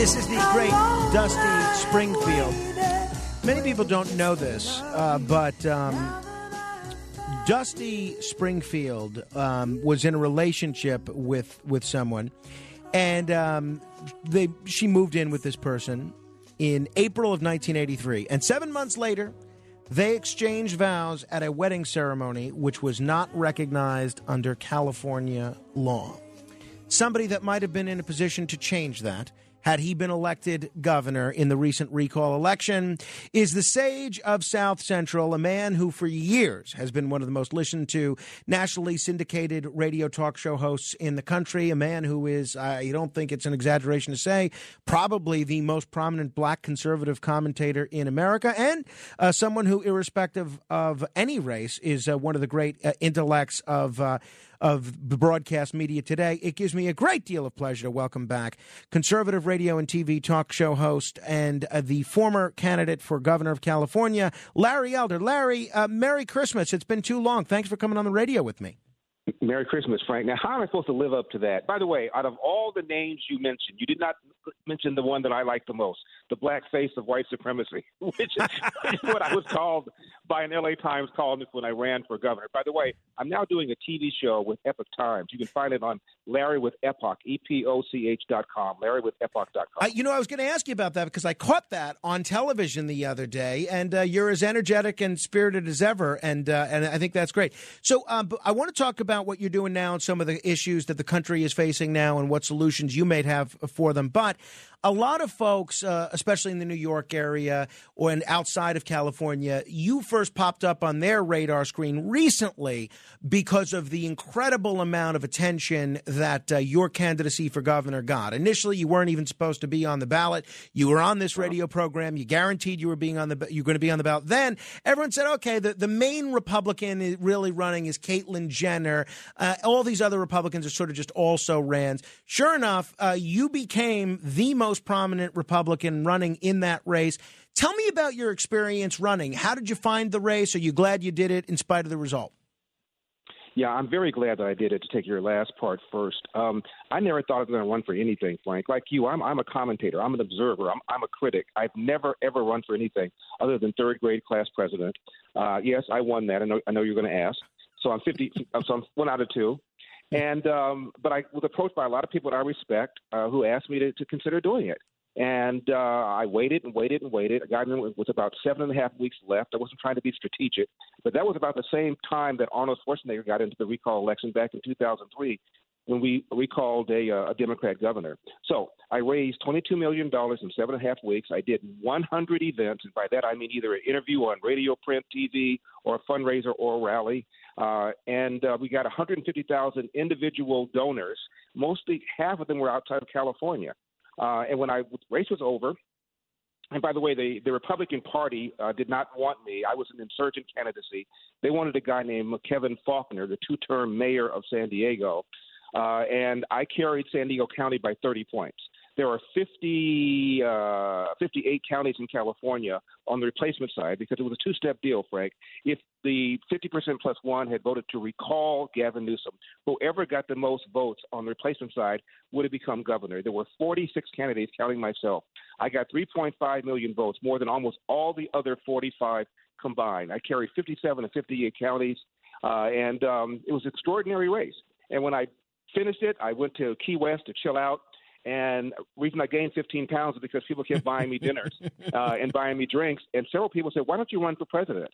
This is the great Dusty Springfield. Many people don't know this, uh, but um, Dusty Springfield um, was in a relationship with with someone, and um, they she moved in with this person in April of 1983, and seven months later. They exchanged vows at a wedding ceremony which was not recognized under California law. Somebody that might have been in a position to change that had he been elected governor in the recent recall election, is the sage of South Central, a man who for years has been one of the most listened to nationally syndicated radio talk show hosts in the country, a man who is, I don't think it's an exaggeration to say, probably the most prominent black conservative commentator in America, and uh, someone who, irrespective of any race, is uh, one of the great uh, intellects of. Of the broadcast media today. It gives me a great deal of pleasure to welcome back conservative radio and TV talk show host and uh, the former candidate for governor of California, Larry Elder. Larry, uh, Merry Christmas. It's been too long. Thanks for coming on the radio with me. Merry Christmas, Frank. Now, how am I supposed to live up to that? By the way, out of all the names you mentioned, you did not mention the one that I like the most, the black face of white supremacy, which is, what I was called by an LA Times columnist when I ran for governor. By the way, I'm now doing a TV show with Epoch Times. You can find it on Larry with Epoch, E P O C H dot com, Larry with Epoch dot com. Uh, you know, I was going to ask you about that because I caught that on television the other day, and uh, you're as energetic and spirited as ever, and uh, and I think that's great. So, um, I want to talk about what you're doing now and some of the issues that the country is facing now, and what solutions you may have for them. But a lot of folks, uh, especially in the New York area or and outside of California, you first popped up on their radar screen recently because of the incredible amount of attention that uh, your candidacy for governor got. Initially, you weren't even supposed to be on the ballot. You were on this radio program. You guaranteed you were being on the you were going to be on the ballot. Then everyone said, okay, the, the main Republican really running is Caitlyn Jenner. Uh, all these other Republicans are sort of just also rans. Sure enough, uh, you became the most prominent Republican running in that race. Tell me about your experience running. How did you find the race? Are you glad you did it in spite of the result? Yeah, I'm very glad that I did it. To take your last part first, um, I never thought I was going to run for anything, Frank. Like you, I'm I'm a commentator. I'm an observer. I'm I'm a critic. I've never ever run for anything other than third grade class president. Uh, yes, I won that. I know I know you're going to ask. So I'm 50. so I'm one out of two. And um, but I was approached by a lot of people that I respect uh, who asked me to, to consider doing it. And uh, I waited and waited and waited. I got in it was about seven and a half weeks left. I wasn't trying to be strategic, but that was about the same time that Arnold Schwarzenegger got into the recall election back in 2003 when we recalled a, uh, a Democrat governor. So I raised $22 million in seven and a half weeks. I did 100 events, and by that I mean either an interview on radio, print, TV, or a fundraiser or a rally. Uh, and uh, we got 150,000 individual donors. Mostly half of them were outside of California. Uh, and when I race was over, and by the way, the, the Republican Party uh, did not want me. I was an insurgent candidacy. They wanted a guy named Kevin Faulconer, the two term mayor of San Diego. Uh, and I carried San Diego County by 30 points. There are 50, uh, 58 counties in California on the replacement side because it was a two step deal, Frank. If the 50% plus one had voted to recall Gavin Newsom, whoever got the most votes on the replacement side would have become governor. There were 46 candidates, counting myself. I got 3.5 million votes, more than almost all the other 45 combined. I carried 57 of 58 counties, uh, and um, it was an extraordinary race. And when I finished it, I went to Key West to chill out And the reason I gained 15 pounds is because people kept buying me dinners uh, and buying me drinks. And several people said, "Why don't you run for president?"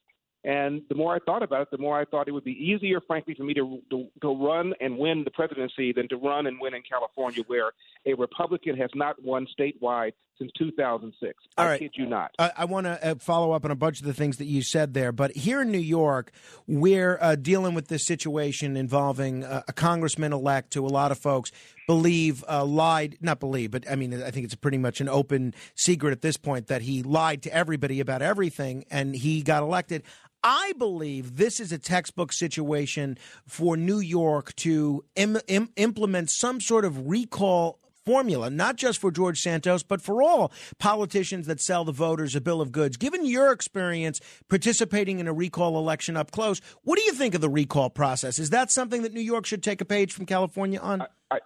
And the more I thought about it, the more I thought it would be easier, frankly, for me to, to, to run and win the presidency than to run and win in California, where a Republican has not won statewide since 2006. All I right. kid you not. I, I want to uh, follow up on a bunch of the things that you said there, but here in New York, we're uh, dealing with this situation involving uh, a congressman elect to a lot of folks believe uh, lied, not believe, but I mean, I think it's pretty much an open secret at this point that he lied to everybody about everything and he got elected. I believe this is a textbook situation for New York to Im- Im- implement some sort of recall formula, not just for George Santos, but for all politicians that sell the voters a bill of goods. Given your experience participating in a recall election up close, what do you think of the recall process? Is that something that New York should take a page from California on? I, I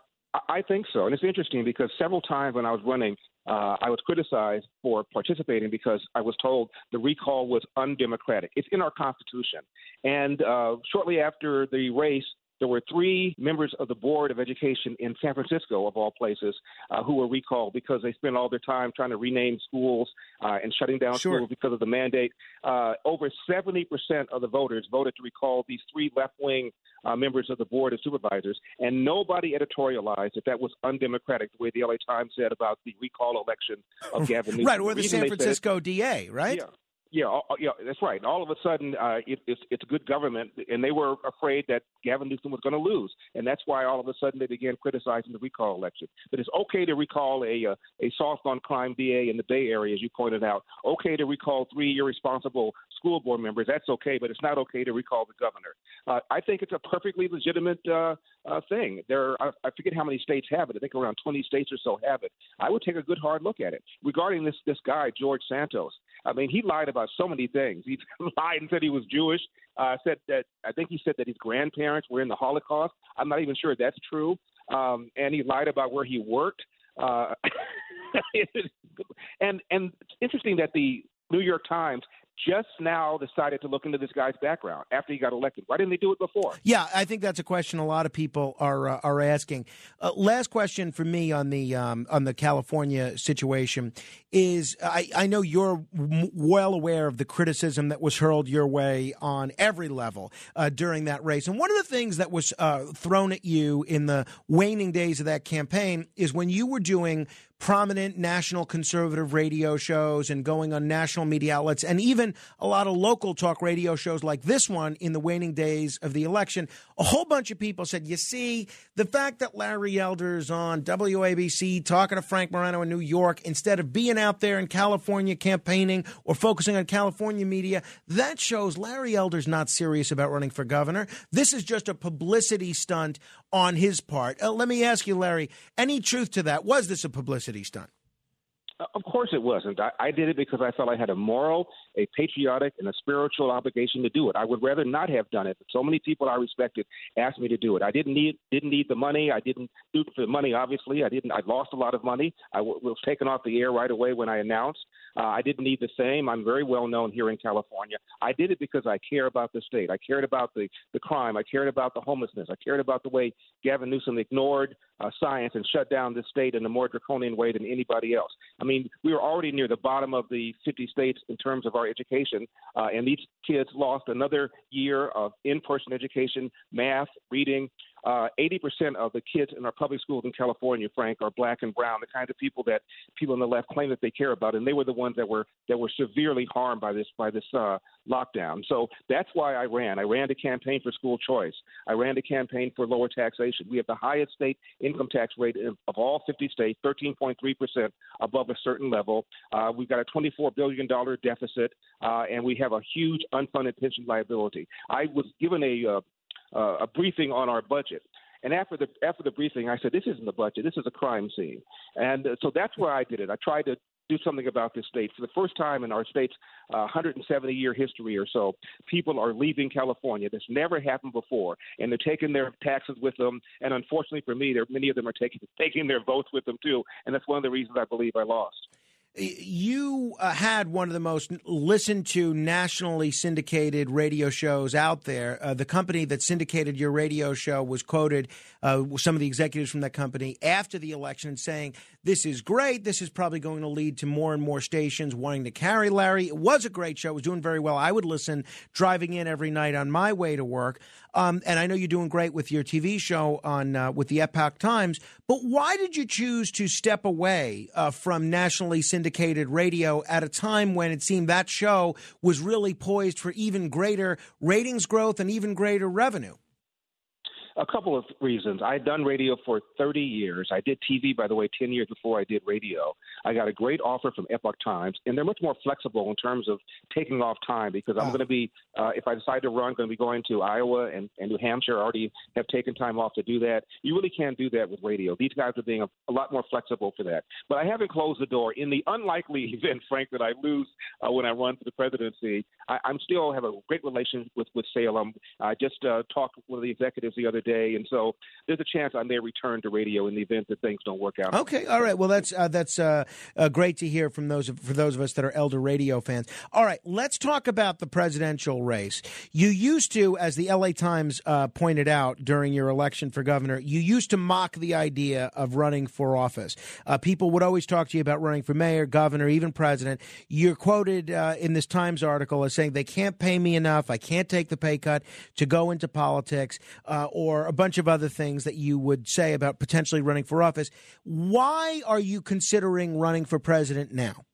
think so. And it's interesting because several times when I was running, uh, I was criticized for participating because I was told the recall was undemocratic. It's in our Constitution. And uh, shortly after the race, there were three members of the Board of Education in San Francisco, of all places, uh, who were recalled because they spent all their time trying to rename schools uh, and shutting down Sure. schools because of the mandate. Uh, over 70% of the voters voted to recall these three left wing uh, members of the Board of Supervisors, and nobody editorialized that that was undemocratic, the way the LA Times said about the recall election of Gavin Newsom. right, or the reason San they said Francisco DA, right? yeah. Yeah, yeah, that's right. All of a sudden, uh, it, it's, it's good government, and they were afraid that Gavin Newsom was going to lose, and that's why all of a sudden they began criticizing the recall election. But it's okay to recall a uh, a soft on crime DA in the Bay Area, as you pointed out. Okay to recall three irresponsible school board members. That's okay, but it's not okay to recall the governor. Uh, I think it's a perfectly legitimate uh, uh, thing. There, are, I, forget how many states have it. I think around 20 states or so have it. I would take a good hard look at it regarding this this guy George Santos. I mean, he lied about so many things. He lied and said he was Jewish. Uh, said that I think he said that his grandparents were in the Holocaust. I'm not even sure that's true. Um, and he lied about where he worked. Uh, and and it's interesting that the New York Times just now decided to look into this guy's background after he got elected. Why didn't they do it before? Yeah, I think that's a question a lot of people are uh, are asking. Uh, last question for me on the um, on the California situation is I, I know you're w- well aware of the criticism that was hurled your way on every level uh, during that race, and one of the things that was uh, thrown at you in the waning days of that campaign is when you were doing prominent national conservative radio shows and going on national media outlets and even a lot of local talk radio shows like this one in the waning days of the election. A whole bunch of people said, you see, the fact that Larry Elder's on WABC talking to Frank Morano in New York instead of being out there in California campaigning or focusing on California media, that shows Larry Elder's not serious about running for governor. This is just a publicity stunt on his part. Uh, let me ask you, Larry, any truth to that? Was this a publicity stunt? Uh, Of course it wasn't. I, I did it because I felt I had a moral, a patriotic, and a spiritual obligation to do it. I would rather not have done it, but so many people I respected asked me to do it. I didn't need didn't need the money. I didn't do it for the money. Obviously, I didn't. I lost a lot of money. I w- was taken off the air right away when I announced. Uh, I didn't need the same. I'm very well known here in California. I did it because I care about the state. I cared about the the crime. I cared about the homelessness. I cared about the way Gavin Newsom ignored uh, science and shut down the state in a more draconian way than anybody else. I mean, we were already near the bottom of the 50 states in terms of our education, uh, and these kids lost another year of in-person education, math, reading. Uh, 80% of the kids in our public schools in California, Frank, are black and brown, the kind of people that people on the left claim that they care about, and they were the ones that were that were severely harmed by this by this uh, lockdown. So that's why I ran. I ran to campaign for school choice. I ran to campaign for lower taxation. We have the highest state income tax rate of all 50 states, 13.3 percent above a certain level. Uh, we've got a 24 billion dollar deficit, uh, and we have a huge unfunded pension liability. I was given a uh, a briefing on our budget. And after the after the briefing, I said, "This isn't the budget. This is a crime scene." And uh, so that's where I did it. I tried to do something about this state for the first time in our state's uh, 170 year history or so. People are leaving California. This never happened before, and they're taking their taxes with them. And unfortunately for me, many of them are taking taking their votes with them too. And that's one of the reasons I believe I lost. You uh, had one of the most listened to nationally syndicated radio shows out there. Uh, the company that syndicated your radio show was quoted, uh, some of the executives from that company after the election saying, This is great. This is probably going to lead to more and more stations wanting to carry Larry. It was a great show. It was doing very well. I would listen driving in every night on my way to work. Um, and I know you're doing great with your TV show on uh, with the Epoch Times. But why did you choose to step away uh, from nationally syndicated radio at a time when it seemed that show was really poised for even greater ratings growth and even greater revenue? A couple of reasons. I had done radio for 30 years. I did TV, by the way, 10 years before I did radio. I got a great offer from Epoch Times, and they're much more flexible in terms of taking off time because I'm oh. going to be, uh, if I decide to run, going to be going to Iowa and, and New Hampshire. I already have taken time off to do that. You really can't do that with radio. These guys are being a, a lot more flexible for that. But I haven't closed the door. In the unlikely event, Frank, that I lose uh, when I run for the presidency, I, I'm still have a great relationship with, with Salem. I just uh, talked with one of the executives the other day, and so there's a chance I may return to radio in the event that things don't work out. Okay, all right. Well, that's uh, that's uh, uh, great to hear from those for those of us that are elder radio fans. All right, let's talk about the presidential race. You used to, as the LA Times uh, pointed out during your election for governor, you used to mock the idea of running for office. Uh, people would always talk to you about running for mayor, governor, even president. You're quoted uh, in this Times article as saying they can't pay me enough, I can't take the pay cut to go into politics, uh, or a bunch of other things that you would say about potentially running for office. Why are you considering running for president now?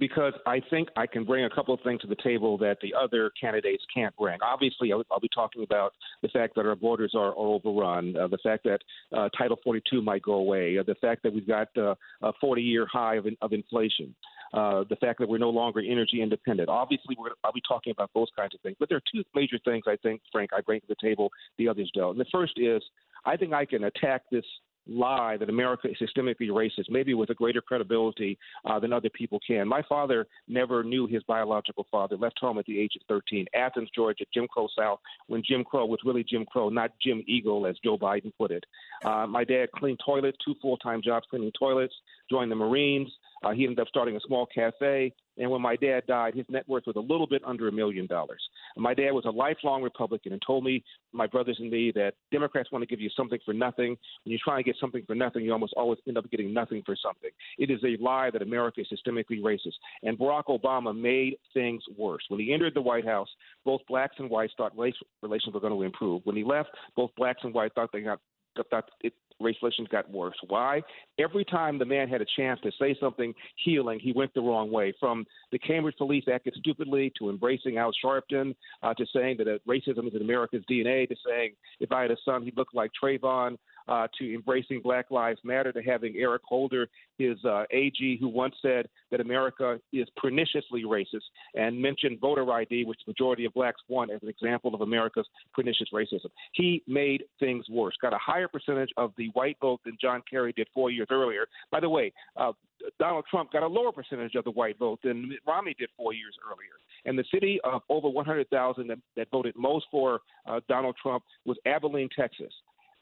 because I think I can bring a couple of things to the table that the other candidates can't bring. Obviously, I'll, be talking about the fact that our borders are, are overrun, uh, the fact that uh, Title 42 might go away, uh, the fact that we've got uh, a 40 year high of, of inflation. Uh, the fact that we're no longer energy independent. Obviously, we're, I'll be talking about those kinds of things. But there are two major things I think, Frank, I bring to the table the others don't. And the first is I think I can attack this lie that America is systemically racist, maybe with a greater credibility uh, than other people can. My father never knew his biological father, left home at the age of 13, Athens, Georgia, Jim Crow South, when Jim Crow was really Jim Crow, not Jim Eagle, as Joe Biden put it. Uh, my dad cleaned toilets, two full time jobs cleaning toilets, joined the Marines. Uh, he ended up starting a small cafe. And when my dad died, his net worth was a little bit under a million dollars. My dad was a lifelong Republican and told me, my brothers and me, that Democrats want to give you something for nothing. When you try and get something for nothing, you almost always end up getting nothing for something. It is a lie that America is systemically racist. And Barack Obama made things worse. When he entered the White House, both blacks and whites thought race relations were going to improve. When he left, both blacks and whites thought they got thought it, race relations got worse. Why? Every time the man had a chance to say something healing, he went the wrong way. From the Cambridge Police acted stupidly to embracing Al Sharpton uh, to saying that uh, racism is in America's DNA to saying if I had a son, he'd look like Trayvon uh, to embracing Black Lives Matter, to having Eric Holder, his uh, AG, who once said that America is perniciously racist and mentioned voter ID, which the majority of blacks want, as an example of America's pernicious racism. He made things worse, got a higher percentage of the white vote than John Kerry did four years earlier. By the way, uh, Donald Trump got a lower percentage of the white vote than Mitt Romney did four years earlier. And the city of over 100,000 that, that voted most for uh, Donald Trump was Abilene, Texas.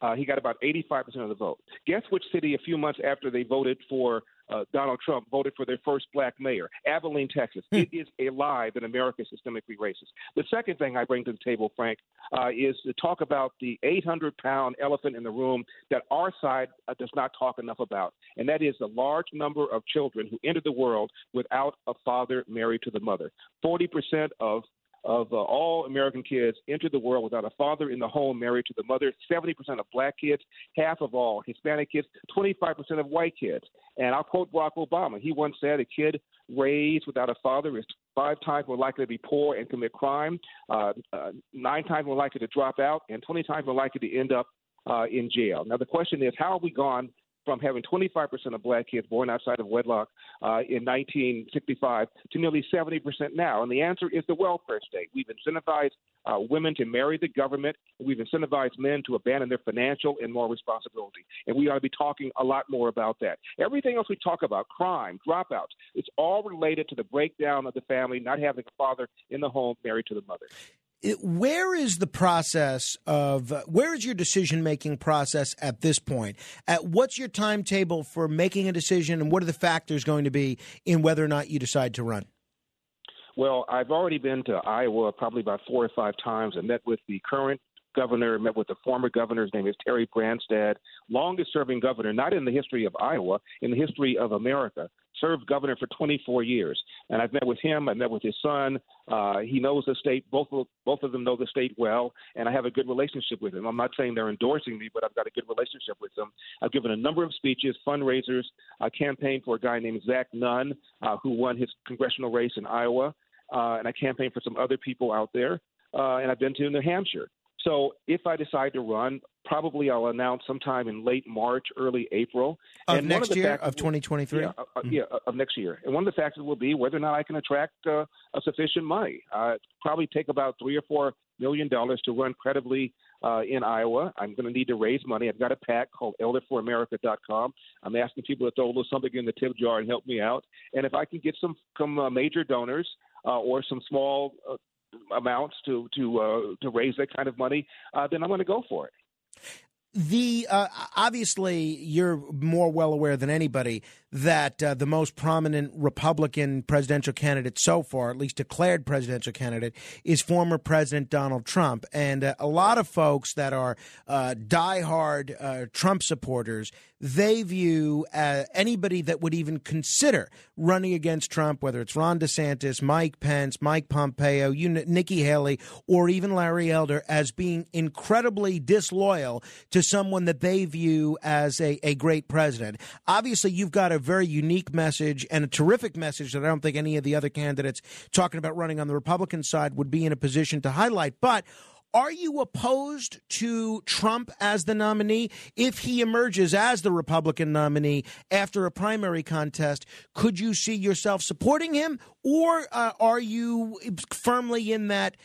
Uh, he got about 85% of the vote. Guess which city, a few months after they voted for uh, Donald Trump, voted for their first black mayor? Abilene, Texas. Hmm. It is a lie that America is systemically racist. The second thing I bring to the table, Frank, uh, is to talk about the 800 pound elephant in the room that our side uh, does not talk enough about, and that is the large number of children who enter the world without a father married to the mother. 40% of of uh, all American kids enter the world without a father in the home married to the mother. 70% of black kids, half of all Hispanic kids, 25% of white kids. And I'll quote Barack Obama. He once said, A kid raised without a father is five times more likely to be poor and commit crime, uh, uh, nine times more likely to drop out, and 20 times more likely to end up uh, in jail. Now, the question is, how have we gone from having 25% of black kids born outside of wedlock uh, in 1965 to nearly 70% now? And the answer is the welfare state. We've incentivized uh, women to marry the government, we've incentivized men to abandon their financial and moral responsibility. And we ought to be talking a lot more about that. Everything else we talk about, crime, dropouts, it's all related to the breakdown of the family, not having a father in the home married to the mother. It, where is the process of uh, where is your decision making process at this point? At what's your timetable for making a decision, and what are the factors going to be in whether or not you decide to run? Well, I've already been to Iowa probably about four or five times and met with the current governor, met with the former governor. His name is Terry Branstad, longest serving governor, not in the history of Iowa, in the history of America. Served governor for 24 years, and I've met with him. I met with his son. Uh, he knows the state. Both of, both of them know the state well, and I have a good relationship with him. I'm not saying they're endorsing me, but I've got a good relationship with them. I've given a number of speeches, fundraisers. I campaigned for a guy named Zach Nunn, uh, who won his congressional race in Iowa, uh, and I campaigned for some other people out there. Uh, and I've been to New Hampshire. So if I decide to run, probably I'll announce sometime in late March, early April. Of and next of year, of 2023? Yeah, mm-hmm. yeah, of next year. And one of the factors will be whether or not I can attract uh, a sufficient money. Uh, probably take about three or four million dollars to run credibly uh, in Iowa. I'm going to need to raise money. I've got a PAC called ElderForAmerica.com. I'm asking people to throw a little something in the tip jar and help me out. And if I can get some, some uh, major donors uh, or some small uh, amounts to to uh, to raise that kind of money, uh, then I'm going to go for it. The uh, obviously you're more well aware than anybody that uh, the most prominent Republican presidential candidate so far, at least declared presidential candidate, is former President Donald Trump. And uh, a lot of folks that are uh, diehard uh, Trump supporters, they view uh, anybody that would even consider running against Trump, whether it's Ron DeSantis, Mike Pence, Mike Pompeo, you, Nikki Haley, or even Larry Elder, as being incredibly disloyal to someone that they view as a, a great president. Obviously, you've got a a very unique message and a terrific message that I don't think any of the other candidates talking about running on the Republican side would be in a position to highlight. But are you opposed to Trump as the nominee? If he emerges as the Republican nominee after a primary contest, could you see yourself supporting him? Or uh, are you firmly in that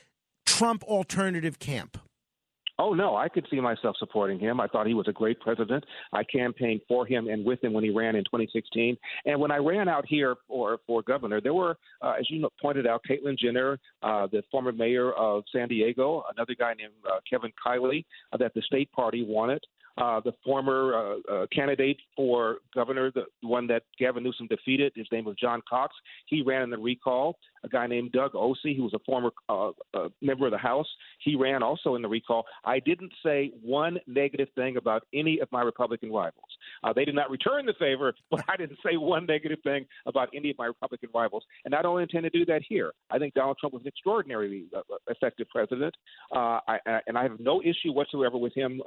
Trump alternative camp? Oh no, I could see myself supporting him. I thought he was a great president. I campaigned for him and with him when he ran in 2016. And when I ran out here for for governor, there were, uh, as you pointed out, Caitlyn Jenner, uh, the former mayor of San Diego, another guy named uh, Kevin Kiley, uh, that the state party wanted. Uh, the former uh, uh, candidate for governor, the one that Gavin Newsom defeated, his name was John Cox. He ran in the recall. A guy named Doug Ose, who was a former uh, uh, member of the House, he ran also in the recall. I didn't say one negative thing about any of my Republican rivals. Uh, they did not return the favor, but I didn't say one negative thing about any of my Republican rivals. And I don't intend to do that here. I think Donald Trump was an extraordinarily effective president, I, and I have no issue whatsoever with him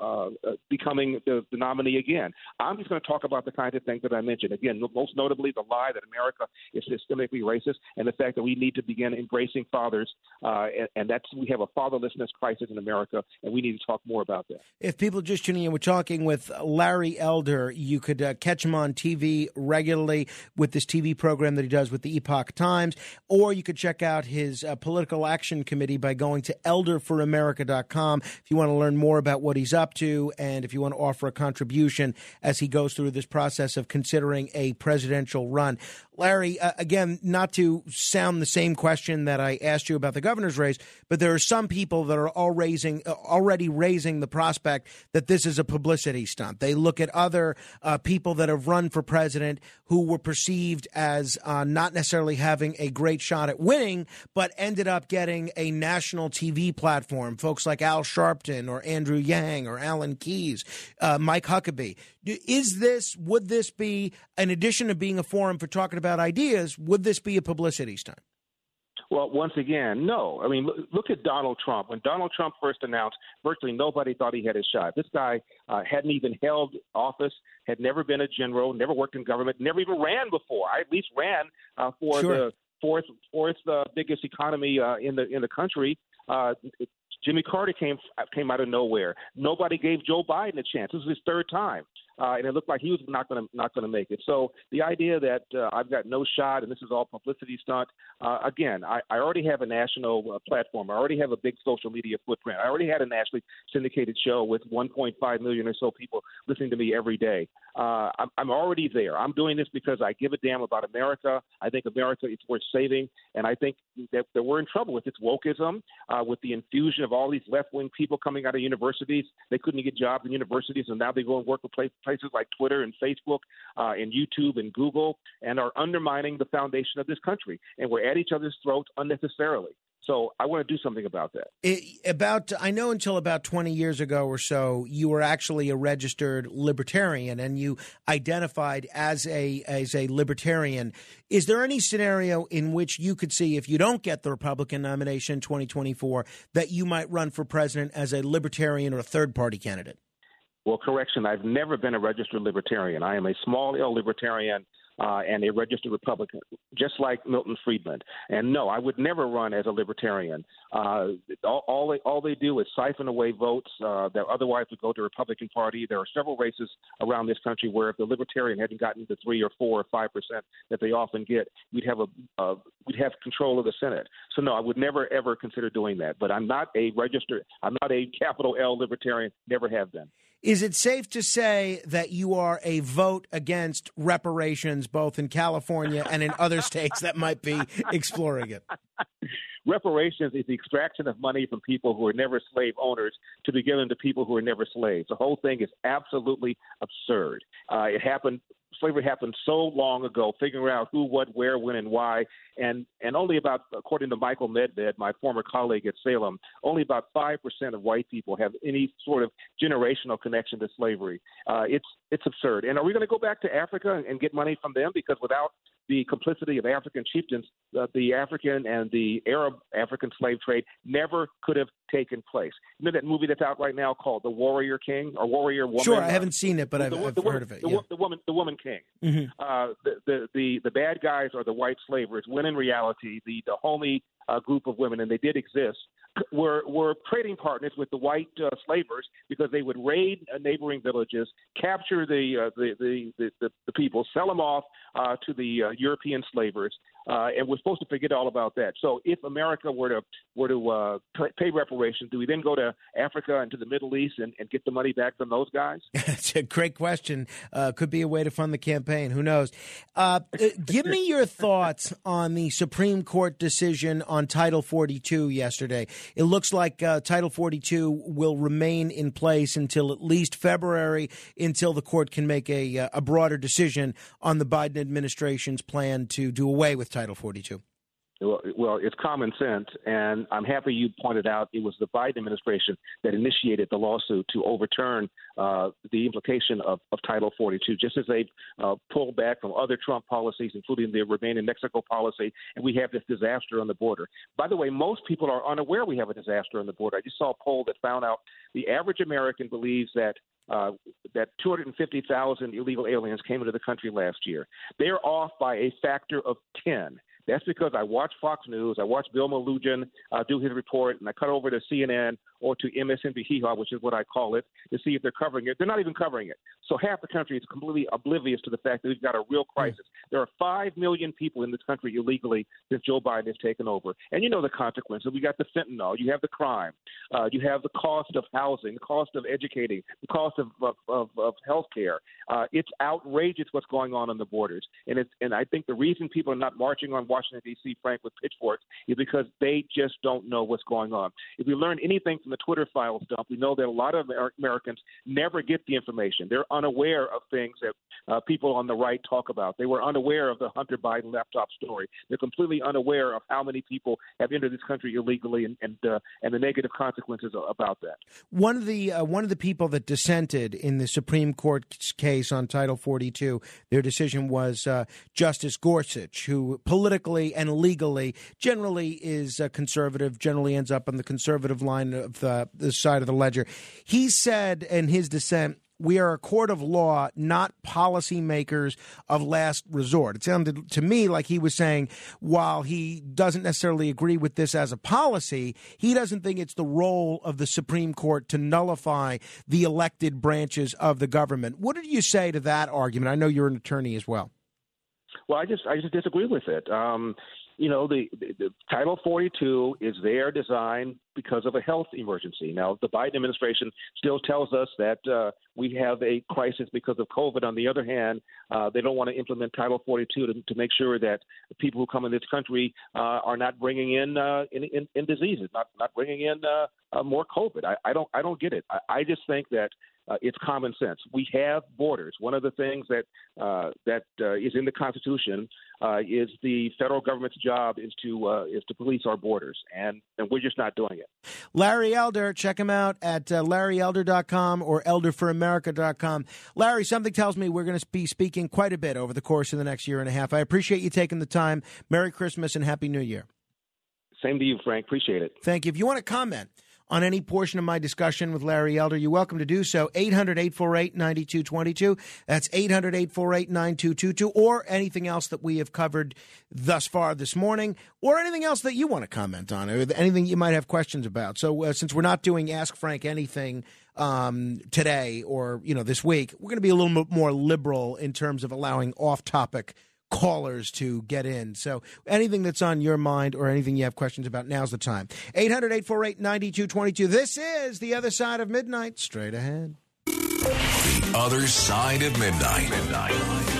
becoming the, the nominee again. I'm just going to talk about the kinds of things that I mentioned. Again, most notably the lie that America is systemically racist and the fact that we need to begin embracing fathers, uh, and, and that's we have a fatherlessness crisis in America, and we need to talk more about that. If people just tuning in, we're talking with Larry Elder. You could uh, catch him on TV regularly with this TV program that he does with the Epoch Times, or you could check out his uh, political action committee by going to elderforamerica.com if you want to learn more about what he's up to and if you want to offer a contribution as he goes through this process of considering a presidential run. Larry, uh, again, not to sound the same question that I asked you about the governor's race, but there are some people that are all raising, uh, already raising the prospect that this is a publicity stunt. They look at other uh, people that have run for president who were perceived as uh, not necessarily having a great shot at winning, but ended up getting a national TV platform. Folks like Al Sharpton or Andrew Yang or Alan Keyes, uh, Mike Huckabee. Is this, would this be, in addition to being a forum for talking about ideas, would this be a publicity stunt? Well, once again, no. I mean, look, look, at Donald Trump. When Donald Trump first announced, virtually nobody thought he had a shot. This guy uh, hadn't even held office, had never been a general, never worked in government, never even ran before. I at least ran uh, for sure. the fourth fourth uh, biggest economy uh, in the in the country. Uh, Jimmy Carter came came out of nowhere. Nobody gave Joe Biden a chance. This was his third time. Uh, and it looked like he was not going to not going to make it. So the idea that uh, I've got no shot and this is all publicity stunt. Uh, again, I, I already have a national uh, platform. I already have a big social media footprint. I already had a nationally syndicated show with 1.5 million or so people listening to me every day. Uh, I'm, I'm already there. I'm doing this because I give a damn about America. I think America is worth saving, and I think that, that we're in trouble with its wokeism, uh, with the infusion of all these left wing people coming out of universities. They couldn't get jobs in universities, and now they go and work for places like Twitter and Facebook uh, and YouTube and Google, and are undermining the foundation of this country. And we're at each other's throats unnecessarily. So I want to do something about that. It, about I know until about 20 years ago or so, you were actually a registered libertarian, and you identified as a as a libertarian. Is there any scenario in which you could see, if you don't get the Republican nomination in 2024, that you might run for president as a libertarian or a third party candidate? Well, correction. I've never been a registered libertarian. I am a small L libertarian uh, and a registered Republican, just like Milton Friedman. And no, I would never run as a libertarian. Uh, all, all, they, all they do is siphon away votes uh, that otherwise would go to the Republican Party. There are several races around this country where if the Libertarian hadn't gotten the three or four or five percent that they often get, we'd have a uh, we'd have control of the Senate. So no, I would never ever consider doing that. But I'm not a registered, I'm not a capital L Libertarian. Never have been. Is it safe to say that you are a vote against reparations both in California and in other states that might be exploring it? Reparations is the extraction of money from people who are never slave owners to be given to people who are never slaves. The whole thing is absolutely absurd. Uh, it happened slavery happened so long ago, figuring out who, what, where, when, and why, and and only about, according to Michael Medved, my former colleague at Salem, only about five percent of white people have any sort of generational connection to slavery. Uh, it's it's absurd. And are we going to go back to Africa and get money from them? Because without the complicity of African chieftains, uh, the African and the Arab African slave trade never could have taken place. You know that movie that's out right now called The Warrior King or Warrior Woman? Sure, I haven't seen it, but I've, I've the, heard of it. The, yeah. the, woman, the woman king. Mm-hmm. Uh, the, the the the bad guys are the white slavers, when in reality the Dahomey uh, group of women, and they did exist, were were trading partners with the white uh, slavers because they would raid uh, neighboring villages, capture the, uh, the, the, the, the people, sell them off uh, to the uh, European slavers, uh, and we're supposed to forget all about that. So if America were to were to uh, pay reparations, do we then go to Africa and to the Middle East and, and get the money back from those guys? That's a great question. Uh, could be a way to fund the campaign. Who knows? Uh, uh give me your thoughts on the Supreme Court decision on Title 42 yesterday. It looks like uh, Title 42 will remain in place until at least February, until the court can make a, a broader decision on the Biden administration's plan to do away with Title 42? Well, well, it's common sense, and I'm happy you pointed out it was the Biden administration that initiated the lawsuit to overturn uh, the implication of, of, Title 42, just as they uh, pulled back from other Trump policies, including the Remain in Mexico policy, and we have this disaster on the border. By the way, most people are unaware we have a disaster on the border. I just saw a poll that found out the average American believes that uh, that 250,000 illegal aliens came into the country last year. They're off by a factor of 10. That's because I watch Fox News, I watch Bill Melugin uh, do his report, and I cut over to CNN or to MSNBC, which is what I call it, to see if they're covering it. They're not even covering it. So half the country is completely oblivious to the fact that we've got a real hmm. crisis. There are 5 million people in this country illegally since Joe Biden has taken over. And you know the consequences. We got the fentanyl, you have the crime, uh, you have the cost of housing, the cost of educating, the cost of, of, of, of health care. Uh, it's outrageous what's going on on the borders. And, it's, and I think the reason people are not marching on Washington, D.C., Frank, with pitchforks is because they just don't know what's going on. If we learn anything from the Twitter files dump, we know that a lot of Americans never get the information. They're unaware of things that uh, people on the right talk about. They were unaware of the Hunter Biden laptop story. They're completely unaware of how many people have entered this country illegally and and, uh, and the negative consequences about that. One of the uh, one of the people that dissented in the Supreme Court case on Title 42, their decision was uh, Justice Gorsuch, who politically and legally generally is conservative, generally ends up on the conservative line of the, the side of the ledger. He said in his dissent we are a court of law, not policymakers of last resort. It sounded to me like he was saying, while he doesn't necessarily agree with this as a policy, he doesn't think it's the role of the Supreme Court to nullify the elected branches of the government. What did you say to that argument? I know you're an attorney as well. Well, I just I just disagree with it. Um, you know, the, the, the, Title 42 is there designed because of a health emergency. Now, the Biden administration still tells us that uh, we have a crisis because of COVID. On the other hand, uh, they don't want to implement Title 42 to, to make sure that people who come in this country uh, are not bringing in, uh, in, in, in diseases, not not bringing in uh, uh, more COVID. I, I don't I don't get it. I, I just think that uh, it's common sense. We have borders. One of the things that uh, that uh, is in the Constitution uh, is the federal government's job is to uh, is to police our borders, and, and we're just not doing it. Larry Elder, check him out at uh, LarryElder.com or ElderForAmerica.com. Larry, something tells me we're going to be speaking quite a bit over the course of the next year and a half. I appreciate you taking the time. Merry Christmas and Happy New Year. Same to you, Frank. Appreciate it. Thank you. If you want to comment on any portion of my discussion with Larry Elder, you're welcome to do so. 800 848 9222. That's 800 848 9222. Or anything else that we have covered thus far this morning, or anything else that you want to comment on, or anything you might have questions about. So, uh, since we're not doing Ask Frank anything, um, today or you know this week, we're going to be a little bit more liberal in terms of allowing off-topic callers to get in. So anything that's on your mind or anything you have questions about, now's the time. 800 848 9222. This is The Other Side of Midnight. Straight ahead. The Other Side of Midnight. midnight.